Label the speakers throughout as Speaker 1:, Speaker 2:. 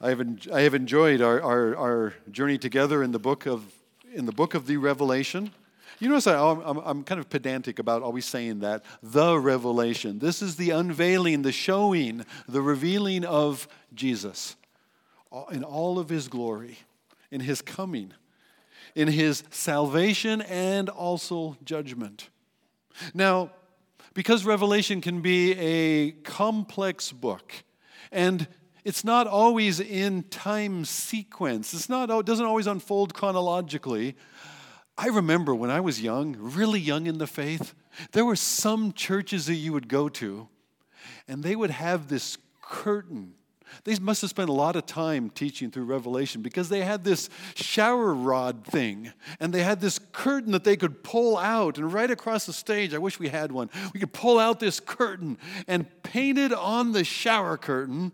Speaker 1: I have, en- I have enjoyed our, our, our journey together in the book of, in the, book of the Revelation. You notice I, I'm, I'm kind of pedantic about always saying that. The revelation. This is the unveiling, the showing, the revealing of Jesus in all of his glory, in his coming, in his salvation, and also judgment. Now, because Revelation can be a complex book, and it's not always in time sequence. It's not, it doesn't always unfold chronologically. I remember when I was young, really young in the faith, there were some churches that you would go to, and they would have this curtain. They must have spent a lot of time teaching through Revelation because they had this shower rod thing and they had this curtain that they could pull out. And right across the stage, I wish we had one, we could pull out this curtain and painted on the shower curtain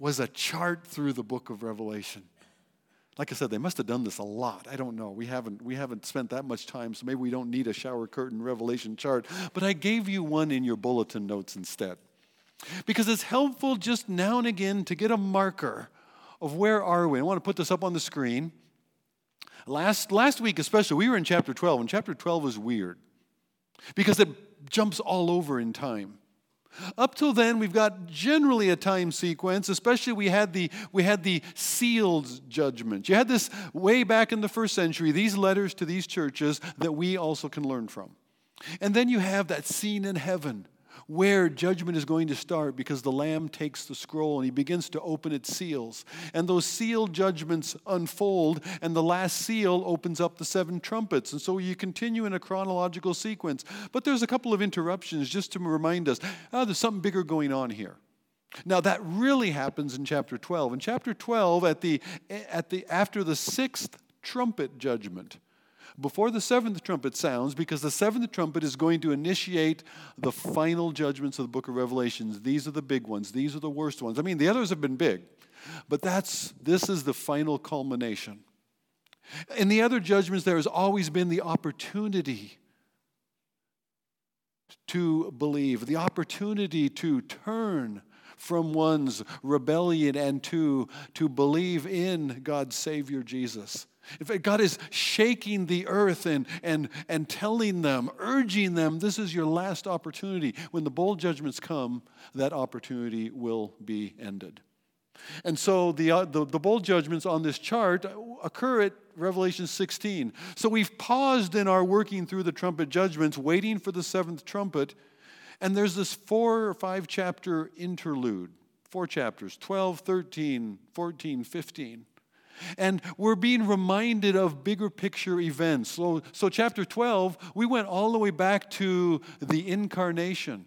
Speaker 1: was a chart through the book of Revelation. Like I said, they must have done this a lot. I don't know. We haven't, we haven't spent that much time, so maybe we don't need a shower curtain revelation chart. But I gave you one in your bulletin notes instead. Because it's helpful just now and again to get a marker of where are we. I want to put this up on the screen. Last, last week, especially, we were in chapter 12, and chapter 12 is weird because it jumps all over in time. Up till then, we've got generally a time sequence, especially we had the, we had the sealed judgment. You had this way back in the first century, these letters to these churches that we also can learn from. And then you have that scene in heaven where judgment is going to start because the Lamb takes the scroll and he begins to open its seals. And those sealed judgments unfold, and the last seal opens up the seven trumpets. And so you continue in a chronological sequence. But there's a couple of interruptions just to remind us oh, there's something bigger going on here. Now that really happens in chapter 12. In chapter 12, at the, at the, after the sixth trumpet judgment, before the seventh trumpet sounds because the seventh trumpet is going to initiate the final judgments of the book of Revelations. These are the big ones, these are the worst ones. I mean, the others have been big, but that's this is the final culmination. In the other judgments, there has always been the opportunity to believe, the opportunity to turn from one's rebellion and to, to believe in God's Savior Jesus. In fact, God is shaking the earth and, and, and telling them, urging them, this is your last opportunity. When the bowl judgments come, that opportunity will be ended. And so the, uh, the, the bowl judgments on this chart occur at Revelation 16. So we've paused in our working through the trumpet judgments, waiting for the seventh trumpet. And there's this four or five chapter interlude, four chapters 12, 13, 14, 15. And we're being reminded of bigger picture events. So, so, chapter 12, we went all the way back to the incarnation.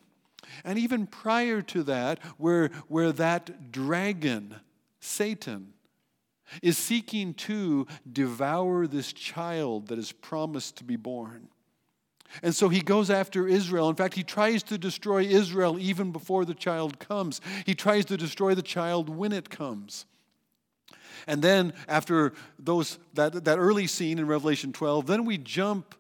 Speaker 1: And even prior to that, where, where that dragon, Satan, is seeking to devour this child that is promised to be born. And so he goes after Israel. In fact, he tries to destroy Israel even before the child comes. He tries to destroy the child when it comes. And then after those that, that early scene in Revelation 12, then we jump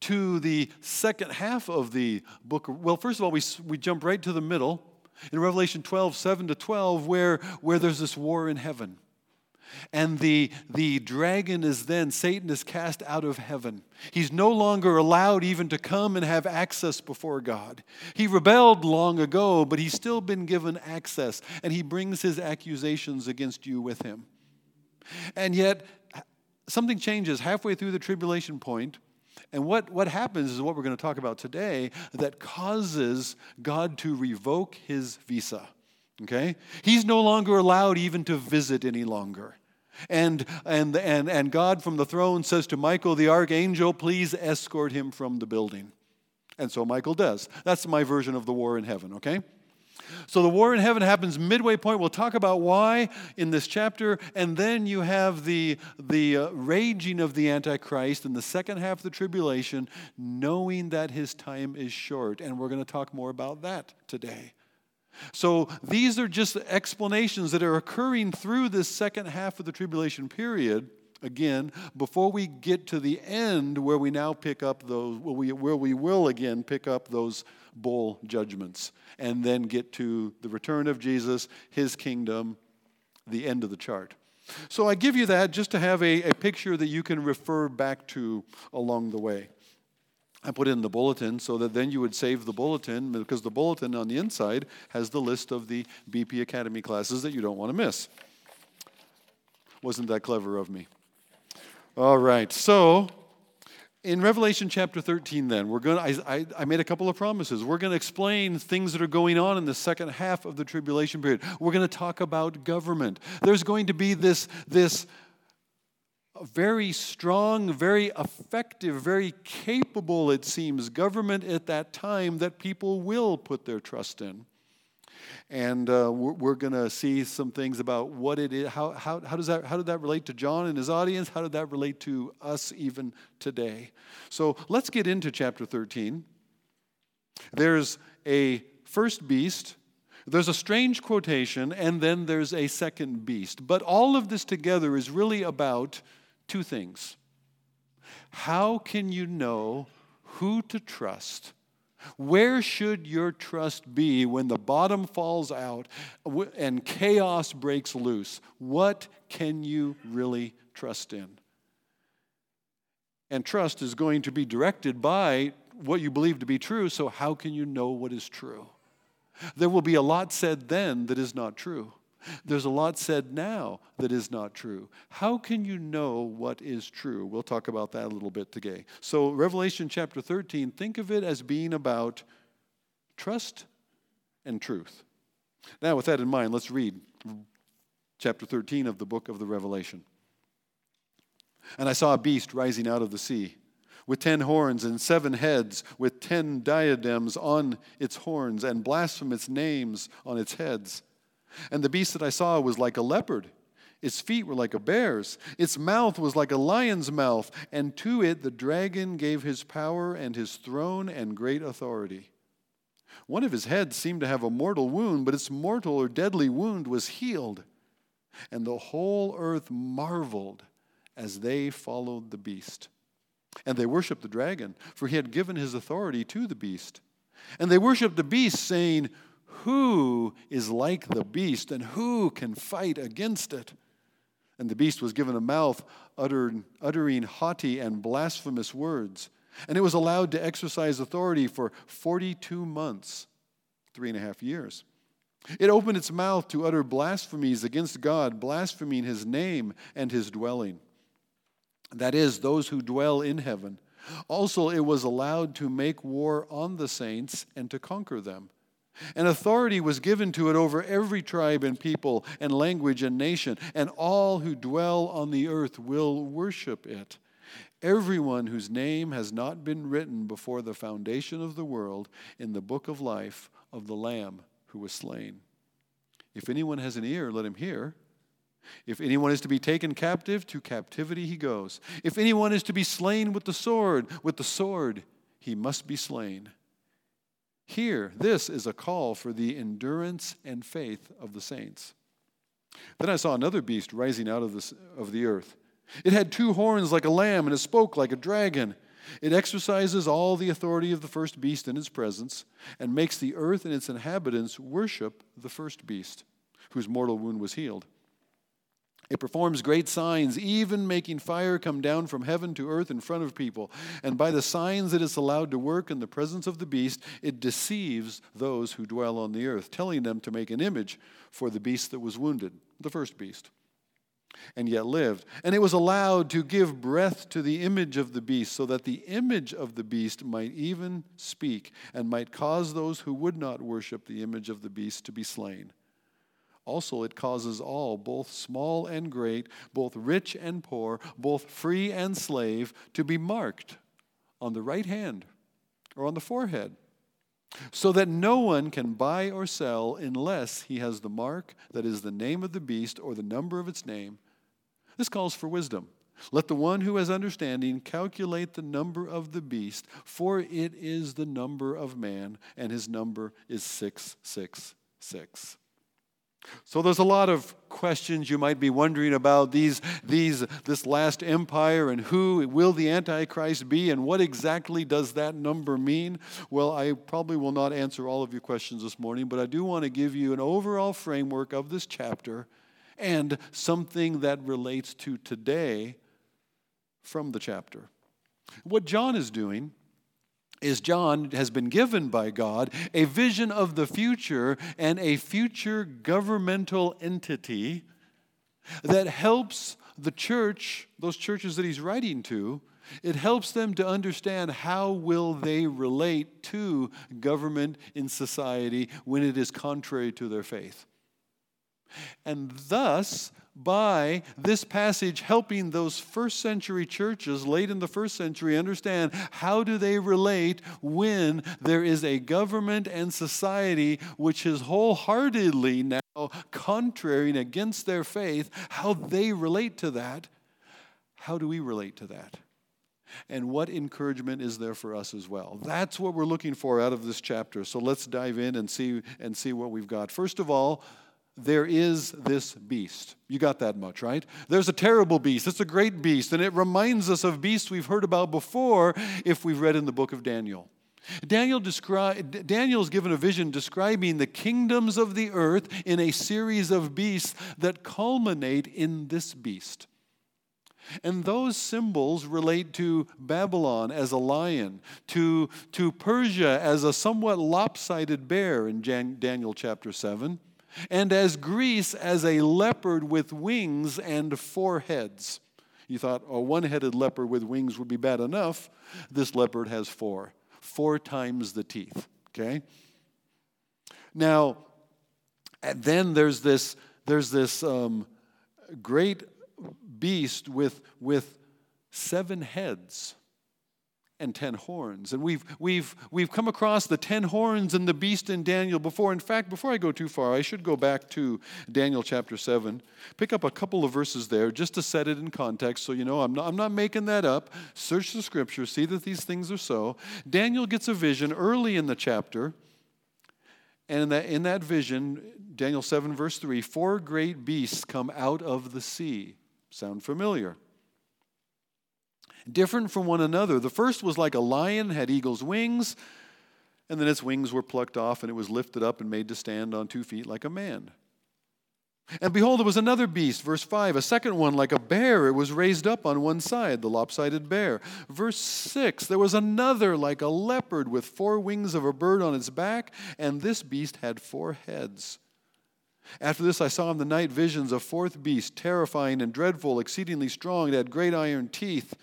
Speaker 1: to the second half of the book. Well, first of all, we, we jump right to the middle in Revelation 12, 7 to 12, where, where there's this war in heaven. And the, the dragon is then, Satan is cast out of heaven. He's no longer allowed even to come and have access before God. He rebelled long ago, but he's still been given access, and he brings his accusations against you with him. And yet, something changes halfway through the tribulation point, and what, what happens is what we're going to talk about today that causes God to revoke his visa. Okay? He's no longer allowed even to visit any longer. And, and, and, and God from the throne says to Michael the archangel, please escort him from the building. And so Michael does. That's my version of the war in heaven, okay? So the war in heaven happens midway point. We'll talk about why in this chapter. And then you have the, the uh, raging of the Antichrist in the second half of the tribulation, knowing that his time is short. And we're going to talk more about that today. So these are just explanations that are occurring through this second half of the tribulation period again before we get to the end where we now pick up those where we, where we will again pick up those bowl judgments and then get to the return of Jesus, his kingdom, the end of the chart. So I give you that just to have a, a picture that you can refer back to along the way. I put in the bulletin so that then you would save the bulletin because the bulletin on the inside has the list of the BP Academy classes that you don't want to miss. Wasn't that clever of me? All right, so in Revelation chapter 13, then, we're going to, I, I made a couple of promises. We're going to explain things that are going on in the second half of the tribulation period. We're going to talk about government. There's going to be this, this very strong, very effective, very capable, it seems, government at that time that people will put their trust in. And uh, we're, we're going to see some things about what it is. How, how, how, does that, how did that relate to John and his audience? How did that relate to us even today? So let's get into chapter 13. There's a first beast, there's a strange quotation, and then there's a second beast. But all of this together is really about two things. How can you know who to trust? Where should your trust be when the bottom falls out and chaos breaks loose? What can you really trust in? And trust is going to be directed by what you believe to be true, so how can you know what is true? There will be a lot said then that is not true. There's a lot said now that is not true. How can you know what is true? We'll talk about that a little bit today. So, Revelation chapter 13, think of it as being about trust and truth. Now, with that in mind, let's read chapter 13 of the book of the Revelation. And I saw a beast rising out of the sea with ten horns and seven heads, with ten diadems on its horns and blasphemous names on its heads. And the beast that I saw was like a leopard. Its feet were like a bear's. Its mouth was like a lion's mouth. And to it the dragon gave his power and his throne and great authority. One of his heads seemed to have a mortal wound, but its mortal or deadly wound was healed. And the whole earth marveled as they followed the beast. And they worshiped the dragon, for he had given his authority to the beast. And they worshiped the beast, saying, who is like the beast and who can fight against it? And the beast was given a mouth uttered, uttering haughty and blasphemous words. And it was allowed to exercise authority for 42 months, three and a half years. It opened its mouth to utter blasphemies against God, blaspheming his name and his dwelling. That is, those who dwell in heaven. Also, it was allowed to make war on the saints and to conquer them. And authority was given to it over every tribe and people and language and nation, and all who dwell on the earth will worship it. Everyone whose name has not been written before the foundation of the world in the book of life of the Lamb who was slain. If anyone has an ear, let him hear. If anyone is to be taken captive, to captivity he goes. If anyone is to be slain with the sword, with the sword he must be slain. Here, this is a call for the endurance and faith of the saints. Then I saw another beast rising out of, the of the earth. It had two horns like a lamb, and it spoke like a dragon. It exercises all the authority of the first beast in its presence, and makes the earth and its inhabitants worship the first beast, whose mortal wound was healed. It performs great signs, even making fire come down from heaven to earth in front of people. And by the signs it is allowed to work in the presence of the beast, it deceives those who dwell on the earth, telling them to make an image for the beast that was wounded, the first beast, and yet lived. And it was allowed to give breath to the image of the beast, so that the image of the beast might even speak and might cause those who would not worship the image of the beast to be slain. Also, it causes all, both small and great, both rich and poor, both free and slave, to be marked on the right hand or on the forehead, so that no one can buy or sell unless he has the mark that is the name of the beast or the number of its name. This calls for wisdom. Let the one who has understanding calculate the number of the beast, for it is the number of man, and his number is 666. So there's a lot of questions you might be wondering about these, these, this last empire and who will the Antichrist be and what exactly does that number mean? Well, I probably will not answer all of your questions this morning, but I do want to give you an overall framework of this chapter and something that relates to today from the chapter. What John is doing is John has been given by God a vision of the future and a future governmental entity that helps the church, those churches that he's writing to, it helps them to understand how will they relate to government in society when it is contrary to their faith. And thus, by this passage helping those first century churches late in the first century understand how do they relate when there is a government and society which is wholeheartedly now contrary and against their faith how they relate to that. How do we relate to that? And what encouragement is there for us as well? That's what we're looking for out of this chapter. So let's dive in and see and see what we've got. First of all there is this beast. You got that much, right? There's a terrible beast. It's a great beast, and it reminds us of beasts we've heard about before if we've read in the book of Daniel. Daniel, descri- Daniel is given a vision describing the kingdoms of the earth in a series of beasts that culminate in this beast. And those symbols relate to Babylon as a lion, to, to Persia as a somewhat lopsided bear in Jan- Daniel chapter 7, and as Greece as a leopard with wings and four heads. You thought a one headed leopard with wings would be bad enough. This leopard has four, four times the teeth. Okay? Now, then there's this, there's this um, great beast with, with seven heads and ten horns. And we've, we've, we've come across the ten horns and the beast in Daniel before. In fact, before I go too far, I should go back to Daniel chapter 7, pick up a couple of verses there just to set it in context so you know I'm not, I'm not making that up. Search the scripture, see that these things are so. Daniel gets a vision early in the chapter. And in that, in that vision, Daniel 7, verse 3, four great beasts come out of the sea. Sound familiar? Different from one another. The first was like a lion, had eagle's wings, and then its wings were plucked off, and it was lifted up and made to stand on two feet like a man. And behold, there was another beast, verse 5, a second one like a bear. It was raised up on one side, the lopsided bear. Verse 6, there was another like a leopard with four wings of a bird on its back, and this beast had four heads. After this, I saw in the night visions a fourth beast, terrifying and dreadful, exceedingly strong. It had great iron teeth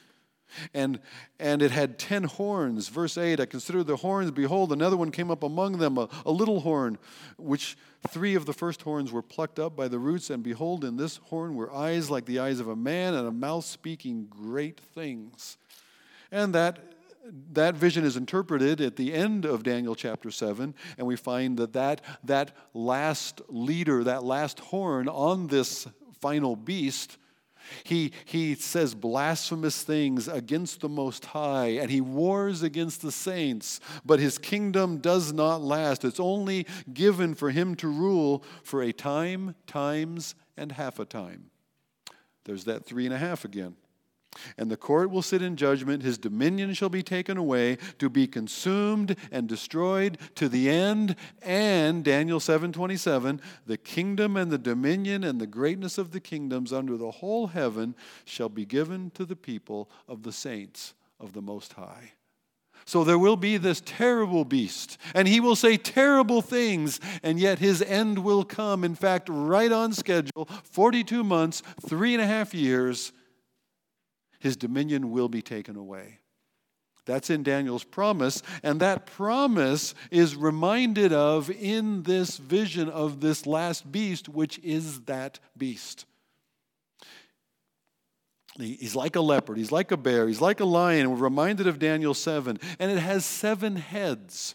Speaker 1: and, and it had ten horns. Verse 8 I considered the horns, behold, another one came up among them, a, a little horn, which three of the first horns were plucked up by the roots. And behold, in this horn were eyes like the eyes of a man, and a mouth speaking great things. And that that vision is interpreted at the end of Daniel chapter 7, and we find that that, that last leader, that last horn on this final beast, he, he says blasphemous things against the Most High, and he wars against the saints, but his kingdom does not last. It's only given for him to rule for a time, times, and half a time. There's that three and a half again. And the court will sit in judgment. His dominion shall be taken away to be consumed and destroyed to the end. And Daniel 7:27, the kingdom and the dominion and the greatness of the kingdoms under the whole heaven shall be given to the people of the saints of the Most High. So there will be this terrible beast, and he will say terrible things, and yet his end will come. In fact, right on schedule 42 months, three and a half years his dominion will be taken away. That's in Daniel's promise, and that promise is reminded of in this vision of this last beast, which is that beast. He's like a leopard, he's like a bear, he's like a lion. We're reminded of Daniel 7, and it has seven heads.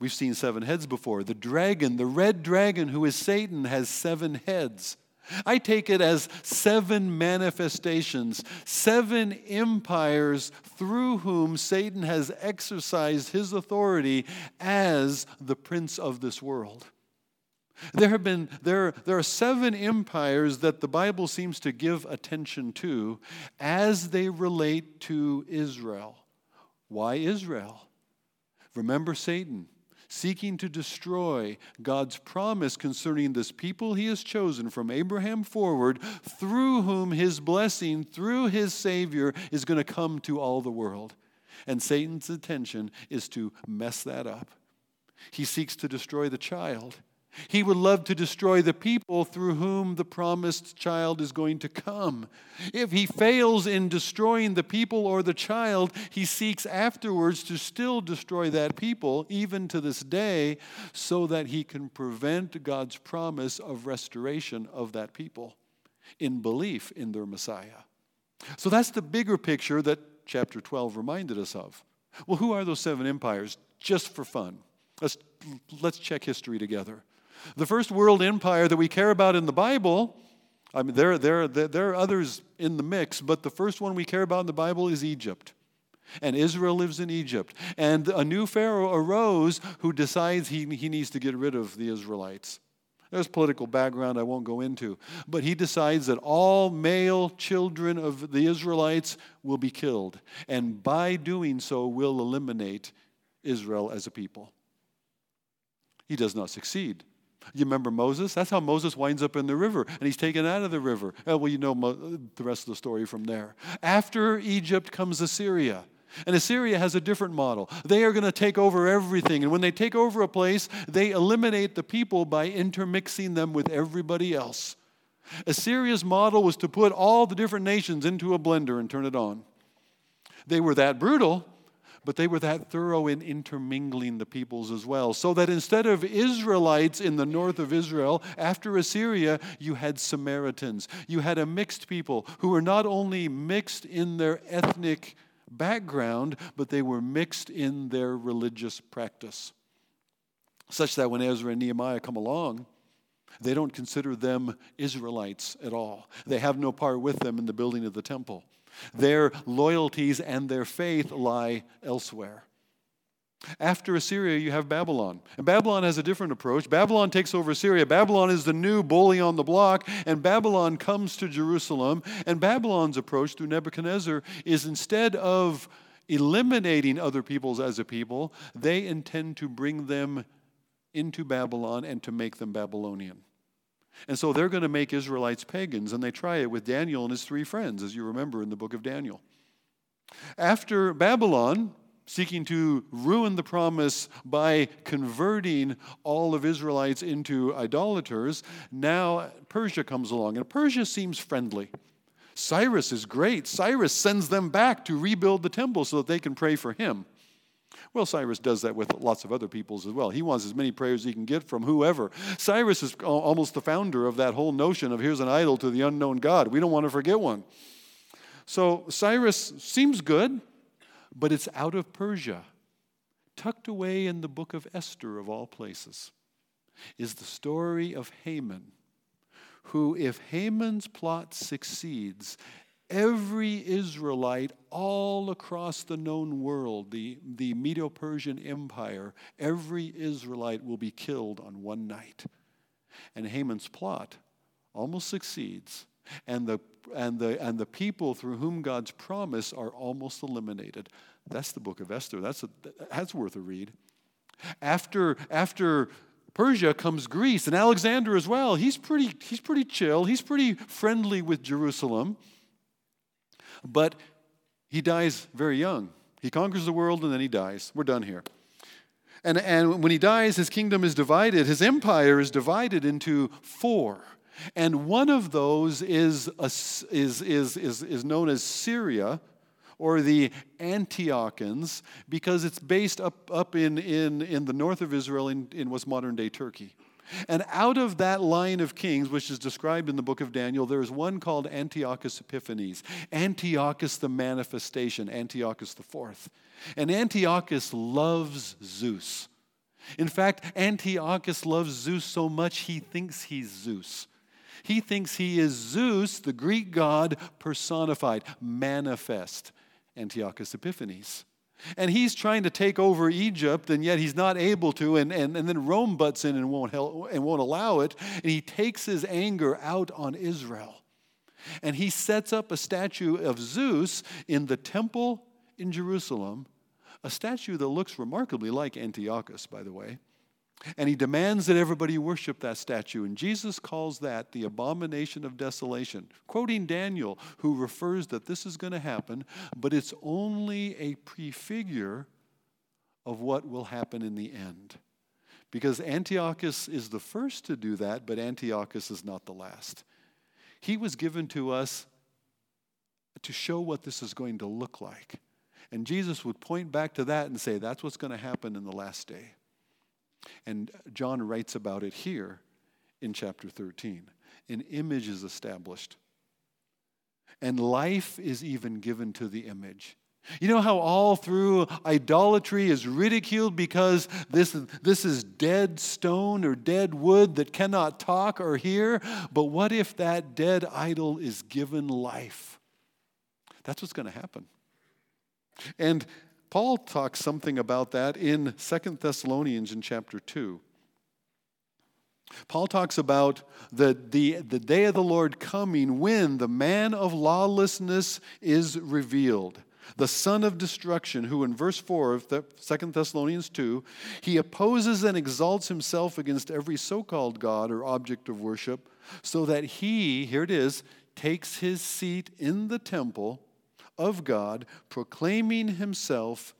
Speaker 1: We've seen seven heads before. The dragon, the red dragon who is Satan, has seven heads. I take it as seven manifestations, seven empires through whom Satan has exercised his authority as the prince of this world. There have been there, there are seven empires that the Bible seems to give attention to as they relate to Israel. Why Israel? Remember Satan seeking to destroy God's promise concerning this people he has chosen from Abraham forward, through whom his blessing, through his Savior, is going to come to all the world. And Satan's intention is to mess that up. He seeks to destroy the child. He would love to destroy the people through whom the promised child is going to come. If he fails in destroying the people or the child, he seeks afterwards to still destroy that people, even to this day, so that he can prevent God's promise of restoration of that people in belief in their Messiah. So that's the bigger picture that chapter 12 reminded us of. Well, who are those seven empires? Just for fun. Let's, let's check history together. The first world empire that we care about in the Bible, I mean, there, there, there are others in the mix, but the first one we care about in the Bible is Egypt. And Israel lives in Egypt. And a new Pharaoh arose who decides he, he needs to get rid of the Israelites. There's political background I won't go into. But he decides that all male children of the Israelites will be killed. And by doing so, will eliminate Israel as a people. He does not succeed. You remember Moses? That's how Moses winds up in the river, and he's taken out of the river. Uh, well, you know the rest of the story from there. After Egypt comes Assyria. And Assyria has a different model. They are going to take over everything. And when they take over a place, they eliminate the people by intermixing them with everybody else. Assyria's model was to put all the different nations into a blender and turn it on. They were that brutal but they were that thorough in intermingling the peoples as well. So that instead of Israelites in the north of Israel, after Assyria, you had Samaritans. You had a mixed people who were not only mixed in their ethnic background, but they were mixed in their religious practice. Such that when Ezra and Nehemiah come along, they don't consider them Israelites at all. They have no part with them in the building of the temple. Their loyalties and their faith lie elsewhere. After Assyria, you have Babylon. And Babylon has a different approach. Babylon takes over Assyria. Babylon is the new bully on the block, and Babylon comes to Jerusalem. And Babylon's approach through Nebuchadnezzar is instead of eliminating other peoples as a people, they intend to bring them into Babylon and to make them Babylonian. And so they're going to make Israelites pagans, and they try it with Daniel and his three friends, as you remember in the book of Daniel. After Babylon, seeking to ruin the promise by converting all of Israelites into idolaters, now Persia comes along. And Persia seems friendly. Cyrus is great. Cyrus sends them back to rebuild the temple so that they can pray for him. Well, Cyrus does that with lots of other peoples as well. He wants as many prayers he can get from whoever. Cyrus is almost the founder of that whole notion of here's an idol to the unknown God. We don't want to forget one. So Cyrus seems good, but it's out of Persia, tucked away in the book of Esther, of all places, is the story of Haman, who, if Haman's plot succeeds, every Israelite all across the known world, the, the Medo Persian Empire, every Israelite will be killed on one night. And Haman's plot almost succeeds, and the, and, the, and the people through whom God's promise are almost eliminated. That's the book of Esther. That's, a, that's worth a read. After, after Persia comes Greece, and Alexander as well. He's pretty, he's pretty chill, he's pretty friendly with Jerusalem. But he dies very young. He conquers the world and then he dies. We're done here. And, and when he dies, his kingdom is divided. His empire is divided into four. And one of those is, a, is, is, is, is known as Syria or the Antiochans because it's based up, up in, in, in the north of Israel in, in what's modern day Turkey. And out of that line of kings, which is described in the book of Daniel, there is one called Antiochus Epiphanes. Antiochus the manifestation, Antiochus the fourth. And Antiochus loves Zeus. In fact, Antiochus loves Zeus so much he thinks he's Zeus. He thinks he is Zeus, the Greek god personified, manifest. Antiochus Epiphanes. And he's trying to take over Egypt, and yet he's not able to. And, and, and then Rome butts in and won't, help, and won't allow it. And he takes his anger out on Israel. And he sets up a statue of Zeus in the temple in Jerusalem a statue that looks remarkably like Antiochus, by the way. And he demands that everybody worship that statue. And Jesus calls that the abomination of desolation, quoting Daniel, who refers that this is going to happen, but it's only a prefigure of what will happen in the end. Because Antiochus is the first to do that, but Antiochus is not the last. He was given to us to show what this is going to look like. And Jesus would point back to that and say, that's what's going to happen in the last day. And John writes about it here in chapter 13. An image is established, and life is even given to the image. You know how all through idolatry is ridiculed because this, this is dead stone or dead wood that cannot talk or hear? But what if that dead idol is given life? That's what's going to happen. And Paul talks something about that in Second Thessalonians in chapter 2. Paul talks about the, the, the day of the Lord coming when the man of lawlessness is revealed, the son of destruction, who in verse 4 of the, 2 Thessalonians 2, he opposes and exalts himself against every so called God or object of worship, so that he, here it is, takes his seat in the temple of God, proclaiming himself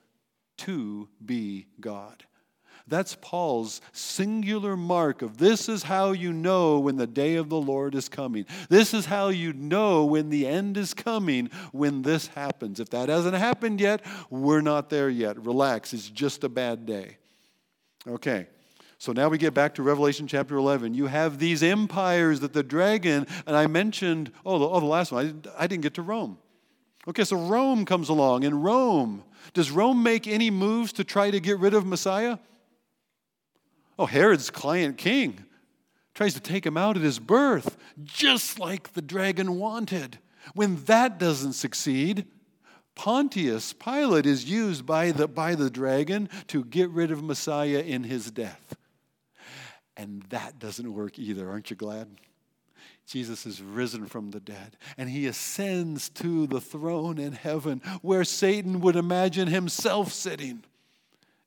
Speaker 1: to be God. That's Paul's singular mark of this is how you know when the day of the Lord is coming. This is how you know when the end is coming when this happens. If that hasn't happened yet, we're not there yet. Relax, it's just a bad day. Okay. So now we get back to Revelation chapter 11. You have these empires that the dragon, and I mentioned, oh, the, oh, the last one, I I didn't get to Rome. Okay, so Rome comes along. and Rome, does Rome make any moves to try to get rid of Messiah? Oh, Herod's client king tries to take him out at his birth, just like the dragon wanted. When that doesn't succeed, Pontius Pilate is used by the, by the dragon to get rid of Messiah in his death. And that doesn't work either. Aren't you glad? Jesus is risen from the dead and he ascends to the throne in heaven where Satan would imagine himself sitting.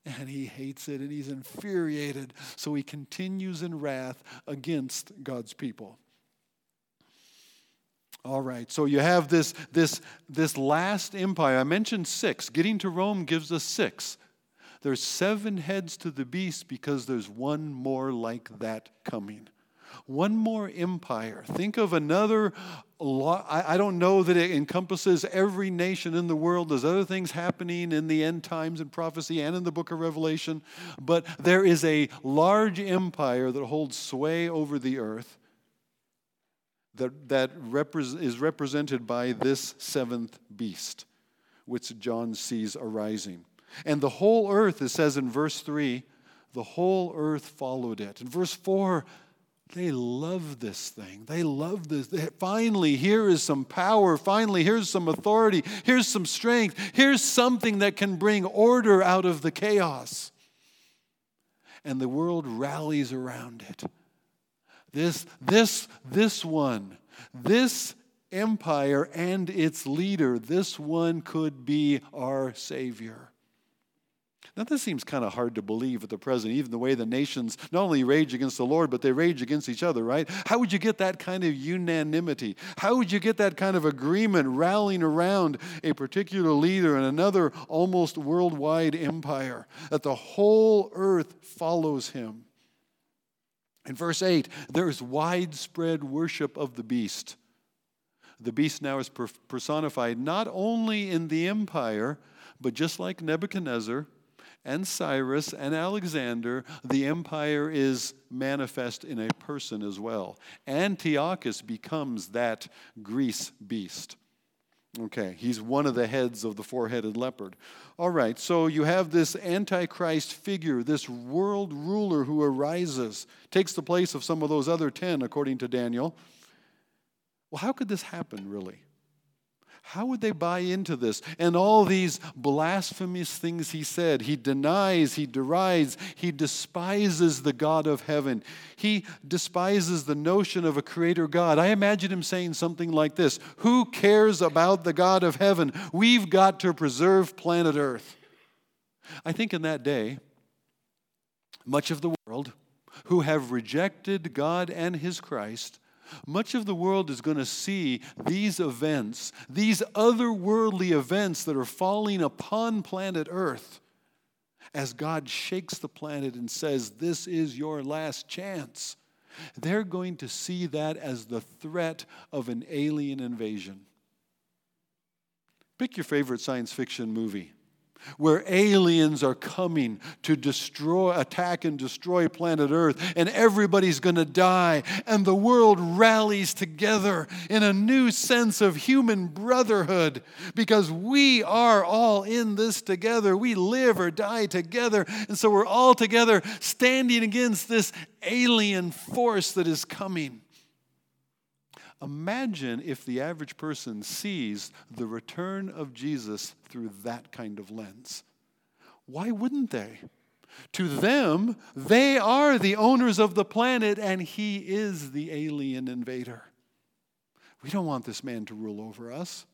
Speaker 1: And he hates it and he's infuriated. So he continues in wrath against God's people. All right, so you have this, this, this last empire. I mentioned six. Getting to Rome gives us six. There's seven heads to the beast because there's one more like that coming one more empire. Think of another, I don't know that it encompasses every nation in the world. There's other things happening in the end times and prophecy and in the book of Revelation. But there is a large empire that holds sway over the earth that, that is represented by this seventh beast, which John sees arising. And the whole earth, it says in verse 3, the whole earth followed it. In verse 4, they love this thing. They love this. They, finally, here is some power. Finally, here's some authority. Here's some strength. Here's something that can bring order out of the chaos. And the world rallies around it. This, this, this one, this empire and its leader, this one could be our Savior. Now, this seems kind of hard to believe at the present, even the way the nations not only rage against the Lord, but they rage against each other, right? How would you get that kind of unanimity? How would you get that kind of agreement rallying around a particular leader and another almost worldwide empire? That the whole earth follows him. In verse 8, there is widespread worship of the beast. The beast now is personified not only in the empire, but just like Nebuchadnezzar, and Cyrus and Alexander, the empire is manifest in a person as well. Antiochus becomes that Greece beast. Okay, he's one of the heads of the four headed leopard. All right, so you have this Antichrist figure, this world ruler who arises, takes the place of some of those other 10, according to Daniel. Well, how could this happen, really? How would they buy into this? And all these blasphemous things he said. He denies, he derides, he despises the God of heaven. He despises the notion of a creator God. I imagine him saying something like this Who cares about the God of heaven? We've got to preserve planet Earth. I think in that day, much of the world who have rejected God and His Christ, much of the world is going to see these events, these otherworldly events that are falling upon planet Earth, as God shakes the planet and says, This is your last chance. They're going to see that as the threat of an alien invasion. Pick your favorite science fiction movie where aliens are coming to destroy, attack, and destroy planet Earth, and everybody's going to die, and the world rallies together in a new sense of human brotherhood because we are all in this together. We live or die together, and so we're all together standing against this alien force that is coming. Imagine if the average person sees the return of Jesus through that kind of lens. Why wouldn't they? To them, they are the owners of the planet and he is the alien invader. We don't want this man to rule over us.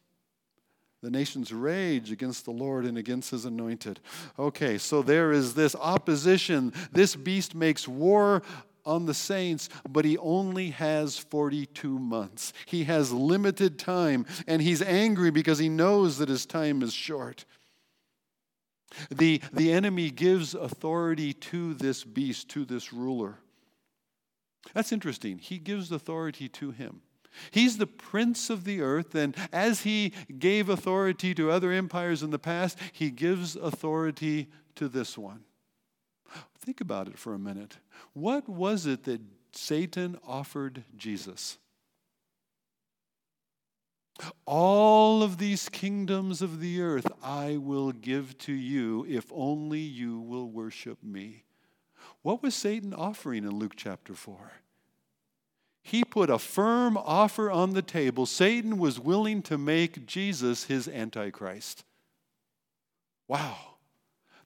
Speaker 1: The nations rage against the Lord and against his anointed. Okay, so there is this opposition. This beast makes war on the saints, but he only has 42 months. He has limited time, and he's angry because he knows that his time is short. The, the enemy gives authority to this beast, to this ruler. That's interesting. He gives authority to him. He's the prince of the earth, and as he gave authority to other empires in the past, he gives authority to this one. Think about it for a minute. What was it that Satan offered Jesus? All of these kingdoms of the earth I will give to you if only you will worship me. What was Satan offering in Luke chapter 4? He put a firm offer on the table. Satan was willing to make Jesus his Antichrist. Wow,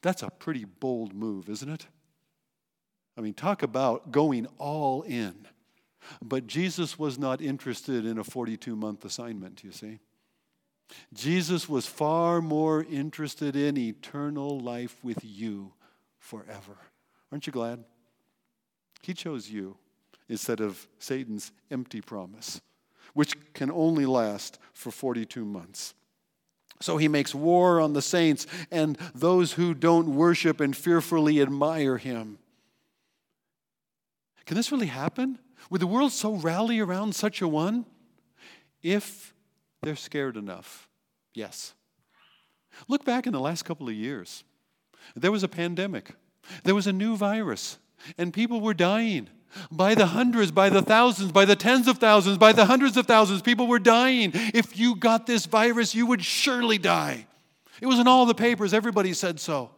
Speaker 1: that's a pretty bold move, isn't it? I mean, talk about going all in. But Jesus was not interested in a 42 month assignment, you see. Jesus was far more interested in eternal life with you forever. Aren't you glad? He chose you instead of Satan's empty promise, which can only last for 42 months. So he makes war on the saints and those who don't worship and fearfully admire him. Can this really happen? Would the world so rally around such a one? If they're scared enough, yes. Look back in the last couple of years. There was a pandemic, there was a new virus, and people were dying. By the hundreds, by the thousands, by the tens of thousands, by the hundreds of thousands, people were dying. If you got this virus, you would surely die. It was in all the papers, everybody said so.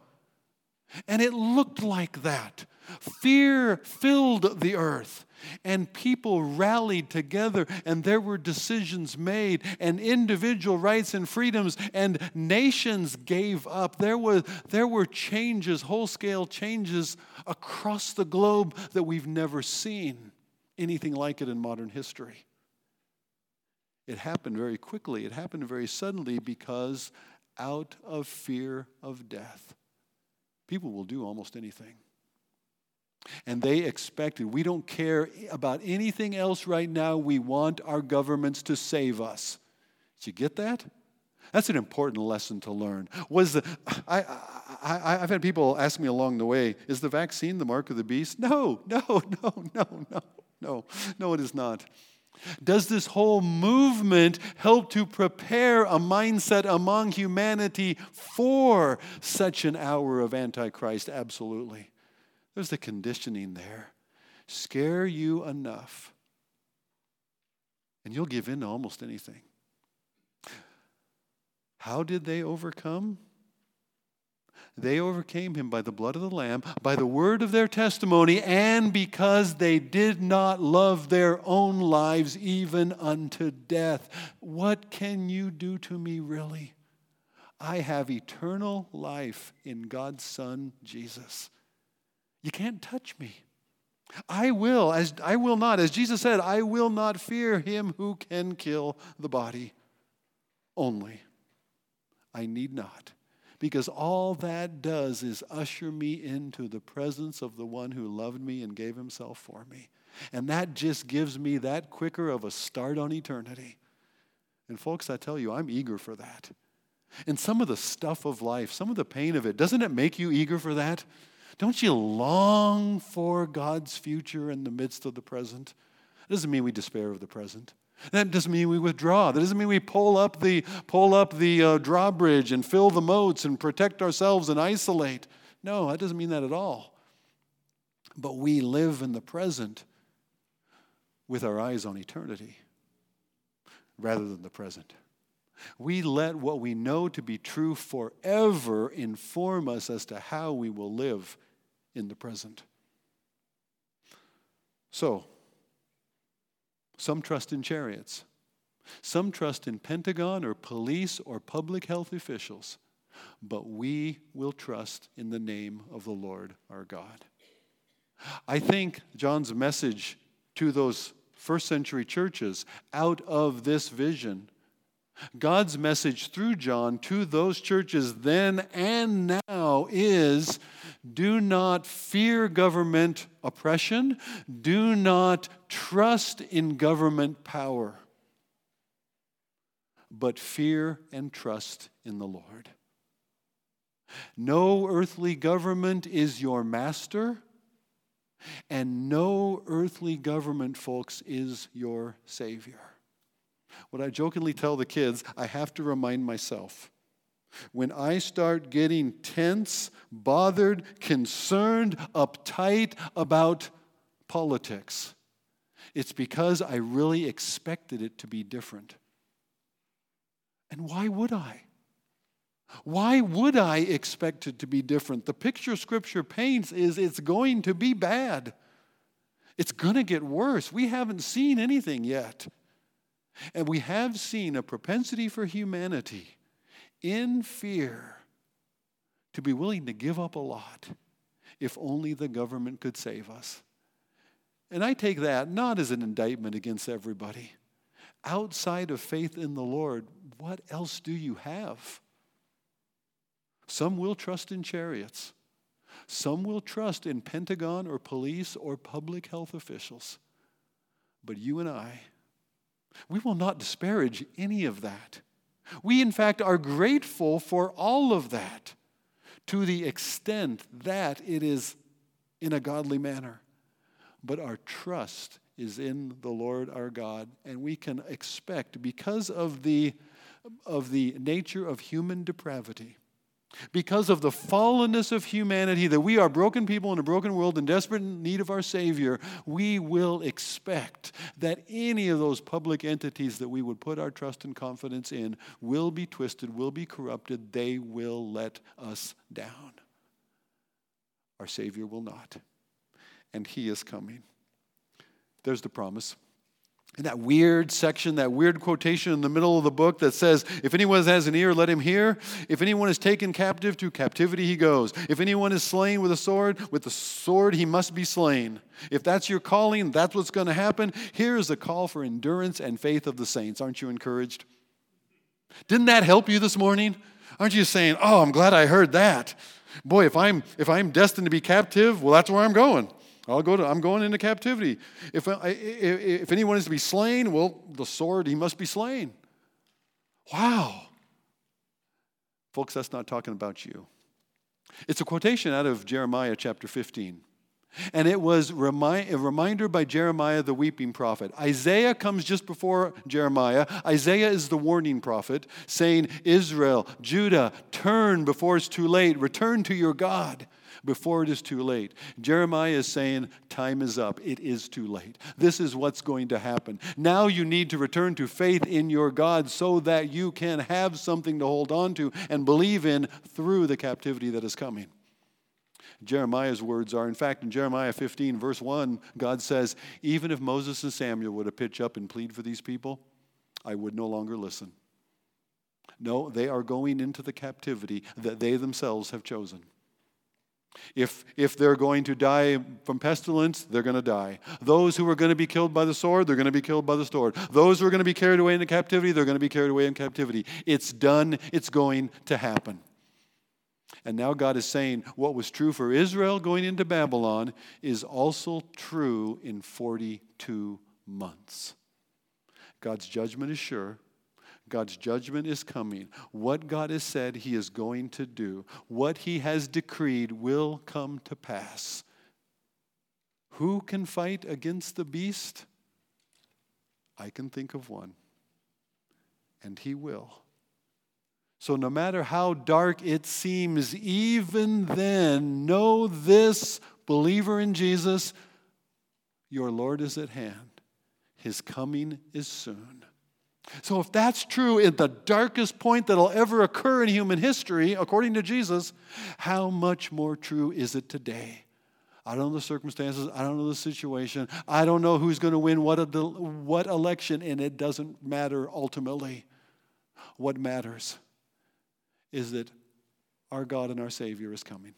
Speaker 1: And it looked like that. Fear filled the earth, and people rallied together, and there were decisions made, and individual rights and freedoms, and nations gave up. There were, there were changes, whole scale changes across the globe that we've never seen anything like it in modern history. It happened very quickly, it happened very suddenly because out of fear of death, people will do almost anything. And they expected, we don't care about anything else right now. We want our governments to save us. Did you get that? That's an important lesson to learn. Was the, I, I, I've had people ask me along the way, is the vaccine the mark of the beast? No, no, no, no, no, no, no, it is not. Does this whole movement help to prepare a mindset among humanity for such an hour of Antichrist? Absolutely. There's the conditioning there. Scare you enough, and you'll give in to almost anything. How did they overcome? They overcame him by the blood of the Lamb, by the word of their testimony, and because they did not love their own lives even unto death. What can you do to me, really? I have eternal life in God's Son, Jesus. You can't touch me. I will, as I will not, as Jesus said, I will not fear him who can kill the body. Only I need not Because all that does is usher me into the presence of the one who loved me and gave himself for me. And that just gives me that quicker of a start on eternity. And folks, I tell you, I'm eager for that. And some of the stuff of life, some of the pain of it, doesn't it make you eager for that? Don't you long for God's future in the midst of the present? It doesn't mean we despair of the present. That doesn't mean we withdraw. That doesn't mean we pull up the, pull up the uh, drawbridge and fill the moats and protect ourselves and isolate. No, that doesn't mean that at all. But we live in the present with our eyes on eternity rather than the present. We let what we know to be true forever inform us as to how we will live in the present. So, some trust in chariots. Some trust in Pentagon or police or public health officials. But we will trust in the name of the Lord our God. I think John's message to those first century churches out of this vision God's message through John to those churches then and now is do not fear government oppression, do not trust in government power, but fear and trust in the Lord. No earthly government is your master, and no earthly government, folks, is your Savior. What I jokingly tell the kids, I have to remind myself. When I start getting tense, bothered, concerned, uptight about politics, it's because I really expected it to be different. And why would I? Why would I expect it to be different? The picture Scripture paints is it's going to be bad. It's going to get worse. We haven't seen anything yet. And we have seen a propensity for humanity in fear to be willing to give up a lot if only the government could save us. And I take that not as an indictment against everybody. Outside of faith in the Lord, what else do you have? Some will trust in chariots. Some will trust in Pentagon or police or public health officials. But you and I, we will not disparage any of that. We, in fact, are grateful for all of that to the extent that it is in a godly manner. But our trust is in the Lord our God, and we can expect, because of the, of the nature of human depravity, because of the fallenness of humanity, that we are broken people in a broken world in desperate need of our Savior, we will expect that any of those public entities that we would put our trust and confidence in will be twisted, will be corrupted, they will let us down. Our Savior will not. And He is coming. There's the promise in that weird section, that weird quotation in the middle of the book that says, If anyone has an ear, let him hear. If anyone is taken captive, to captivity he goes. If anyone is slain with a sword, with the sword he must be slain. If that's your calling, that's what's going to happen. Here is the call for endurance and faith of the saints. Aren't you encouraged? Didn't that help you this morning? Aren't you saying, Oh, I'm glad I heard that? Boy, if I'm if I'm destined to be captive, well, that's where I'm going. I'll go to, I'm going into captivity. If, if, anyone is to be slain, well, the sword, he must be slain. Wow. Folks, that's not talking about you. It's a quotation out of Jeremiah chapter 15. And it was a reminder by Jeremiah, the weeping prophet. Isaiah comes just before Jeremiah. Isaiah is the warning prophet, saying, Israel, Judah, turn before it's too late. Return to your God before it is too late. Jeremiah is saying, Time is up. It is too late. This is what's going to happen. Now you need to return to faith in your God so that you can have something to hold on to and believe in through the captivity that is coming. Jeremiah's words are, in fact, in Jeremiah 15, verse 1, God says, Even if Moses and Samuel were to pitch up and plead for these people, I would no longer listen. No, they are going into the captivity that they themselves have chosen. If, if they're going to die from pestilence, they're going to die. Those who are going to be killed by the sword, they're going to be killed by the sword. Those who are going to be carried away into captivity, they're going to be carried away in captivity. It's done, it's going to happen. And now God is saying what was true for Israel going into Babylon is also true in 42 months. God's judgment is sure. God's judgment is coming. What God has said He is going to do, what He has decreed will come to pass. Who can fight against the beast? I can think of one, and He will. So, no matter how dark it seems, even then, know this, believer in Jesus, your Lord is at hand. His coming is soon. So, if that's true at the darkest point that'll ever occur in human history, according to Jesus, how much more true is it today? I don't know the circumstances. I don't know the situation. I don't know who's going to win what, what election, and it doesn't matter ultimately. What matters is that our God and our Savior is coming.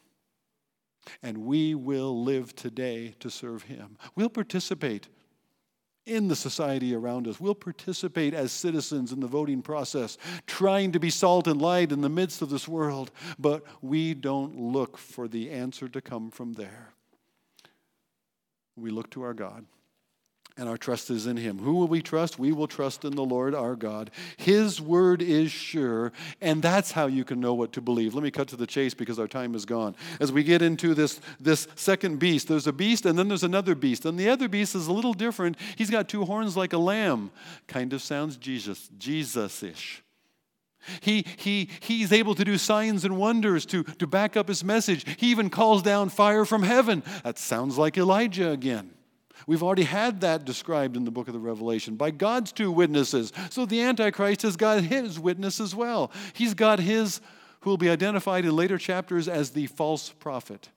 Speaker 1: And we will live today to serve Him. We'll participate in the society around us. We'll participate as citizens in the voting process, trying to be salt and light in the midst of this world, but we don't look for the answer to come from there. We look to our God and our trust is in Him. Who will we trust? We will trust in the Lord our God. His word is sure, and that's how you can know what to believe. Let me cut to the chase because our time is gone. As we get into this, this second beast, there's a beast and then there's another beast. And the other beast is a little different. He's got two horns like a lamb. Kind of sounds Jesus, Jesus-ish. He, he, he's able to do signs and wonders to, to back up his message. He even calls down fire from heaven. That sounds like Elijah again. We've already had that described in the book of the Revelation by God's two witnesses. So the Antichrist has got his witness as well. He's got his, who will be identified in later chapters as the false prophet.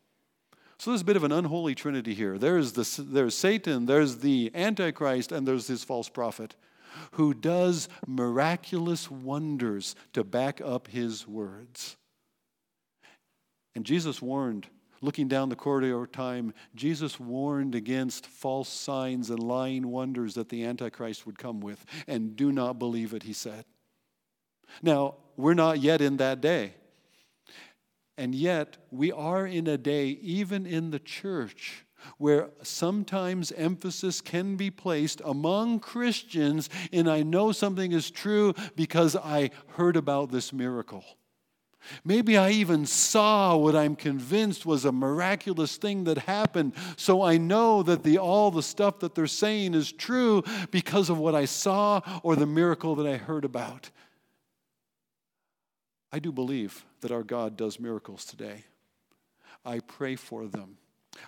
Speaker 1: So there's a bit of an unholy trinity here. There's, the, there's Satan, there's the Antichrist, and there's his false prophet who does miraculous wonders to back up his words. And Jesus warned looking down the corridor of time, Jesus warned against false signs and lying wonders that the Antichrist would come with. And do not believe it, he said. Now, we're not yet in that day. And yet, we are in a day, even in the church, where sometimes emphasis can be placed among Christians in I know something is true because I heard about this miracle. Maybe I even saw what I'm convinced was a miraculous thing that happened. So I know that the, all the stuff that they're saying is true because of what I saw or the miracle that I heard about. I do believe that our God does miracles today. I pray for them.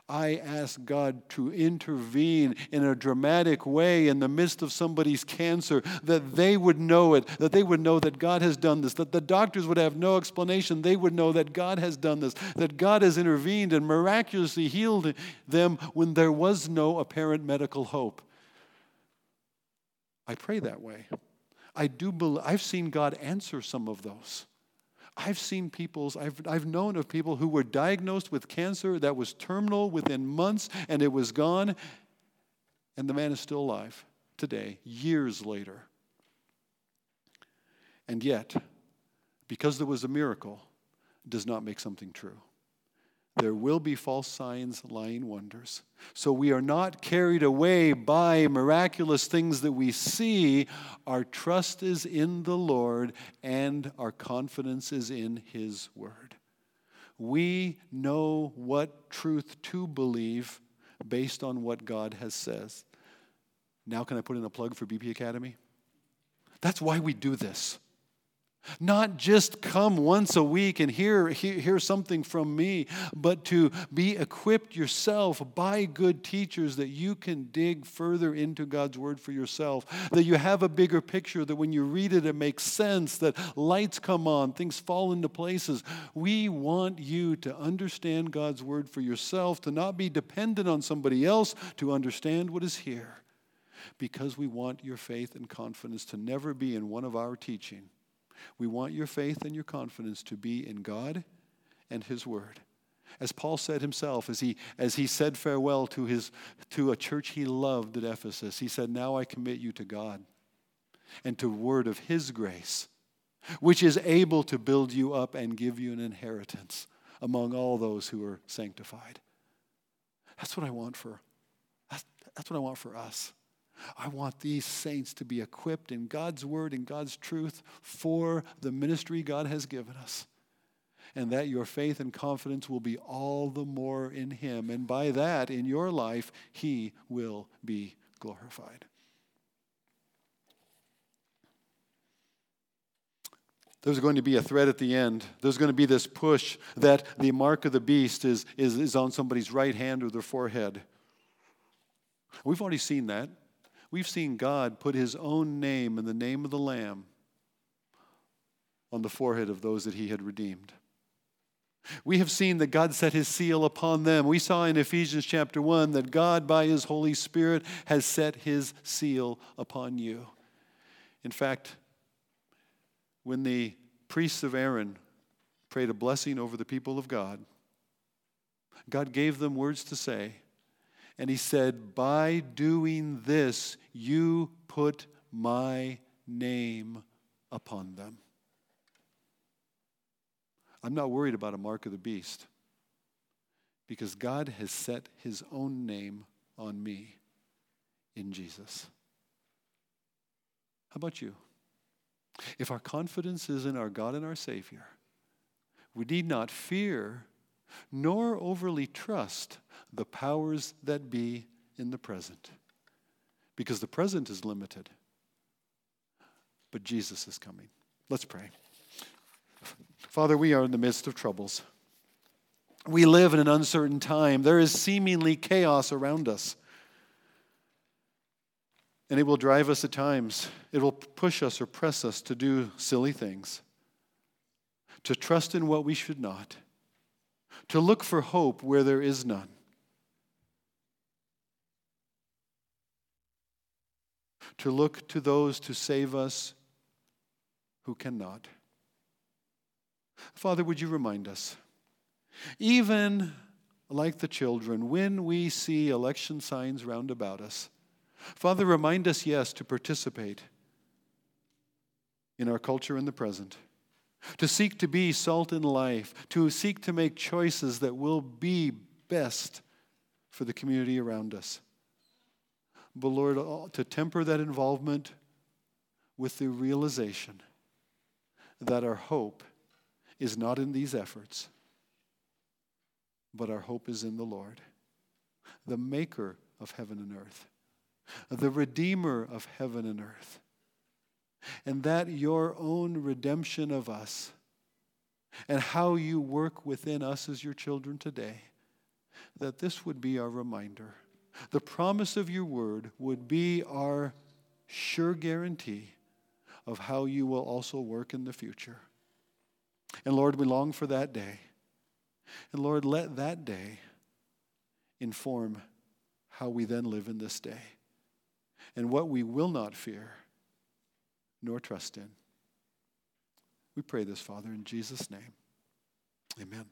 Speaker 1: I ask God to intervene in a dramatic way in the midst of somebody's cancer, that they would know it, that they would know that God has done this, that the doctors would have no explanation. They would know that God has done this, that God has intervened and miraculously healed them when there was no apparent medical hope. I pray that way. I do believe, I've seen God answer some of those. I've seen people's, I've, I've known of people who were diagnosed with cancer that was terminal within months and it was gone, and the man is still alive today, years later. And yet, because there was a miracle, does not make something true. There will be false signs, lying wonders. So we are not carried away by miraculous things that we see. Our trust is in the Lord and our confidence is in His Word. We know what truth to believe based on what God has says. Now, can I put in a plug for BP Academy? That's why we do this. Not just come once a week and hear, hear, hear, something from me, but to be equipped yourself by good teachers that you can dig further into God's Word for yourself. That you have a bigger picture, that when you read it, it makes sense, that lights come on, things fall into places. We want you to understand God's Word for yourself, to not be dependent on somebody else to understand what is here. Because we want your faith and confidence to never be in one of our teaching we want your faith and your confidence to be in God and His Word. As Paul said himself, as he, as he said farewell to, his, to a church he loved at Ephesus, he said, Now I commit you to God and to word of His grace. which is able to build you up and give you an inheritance among all those who are sanctified. That's what I want for that's, that's what I want for us. I want these saints to be equipped in God's word and God's truth for the ministry God has given us. And that your faith and confidence will be all the more in Him. And by that, in your life, He will be glorified. There's going to be a thread at the end. There's going to be this push that the mark of the beast is, is, is on somebody's right hand or their forehead. We've already seen that. We've seen God put his own name and the name of the Lamb on the forehead of those that he had redeemed. We have seen that God set his seal upon them. We saw in Ephesians chapter 1 that God, by his Holy Spirit, has set his seal upon you. In fact, when the priests of Aaron prayed a blessing over the people of God, God gave them words to say and he said, By doing this, you put my name upon them. I'm not worried about a mark of the beast because God has set his own name on me in Jesus. How about you? If our confidence is in our God and our Savior, we need not fear nor overly trust the powers that be in the present. Because the present is limited, but Jesus is coming. Let's pray. Father, we are in the midst of troubles. We live in an uncertain time. There is seemingly chaos around us. And it will drive us at times. It will push us or press us to do silly things, to trust in what we should not to look for hope where there is none. To look to those to save us who cannot. Father, would you remind us, even like the children, when we see election signs round about us, Father, remind us, yes, to participate in our culture in the present to seek to be salt in life, to seek to make choices that will be best for the community around us. But Lord, uh, to temper that involvement with the realization that our hope is not in these efforts, but our hope is in the Lord, the maker of heaven and earth, the redeemer of heaven and earth and that your own redemption of us and how you work within us as your children today, that this would be our reminder. The promise of your word would be our sure guarantee of how you will also work in the future. And Lord, we long for that day. And Lord, let that day inform how we then live in this day and what we will not fear nor trust in. We pray this, Father, in Jesus' name. Amen.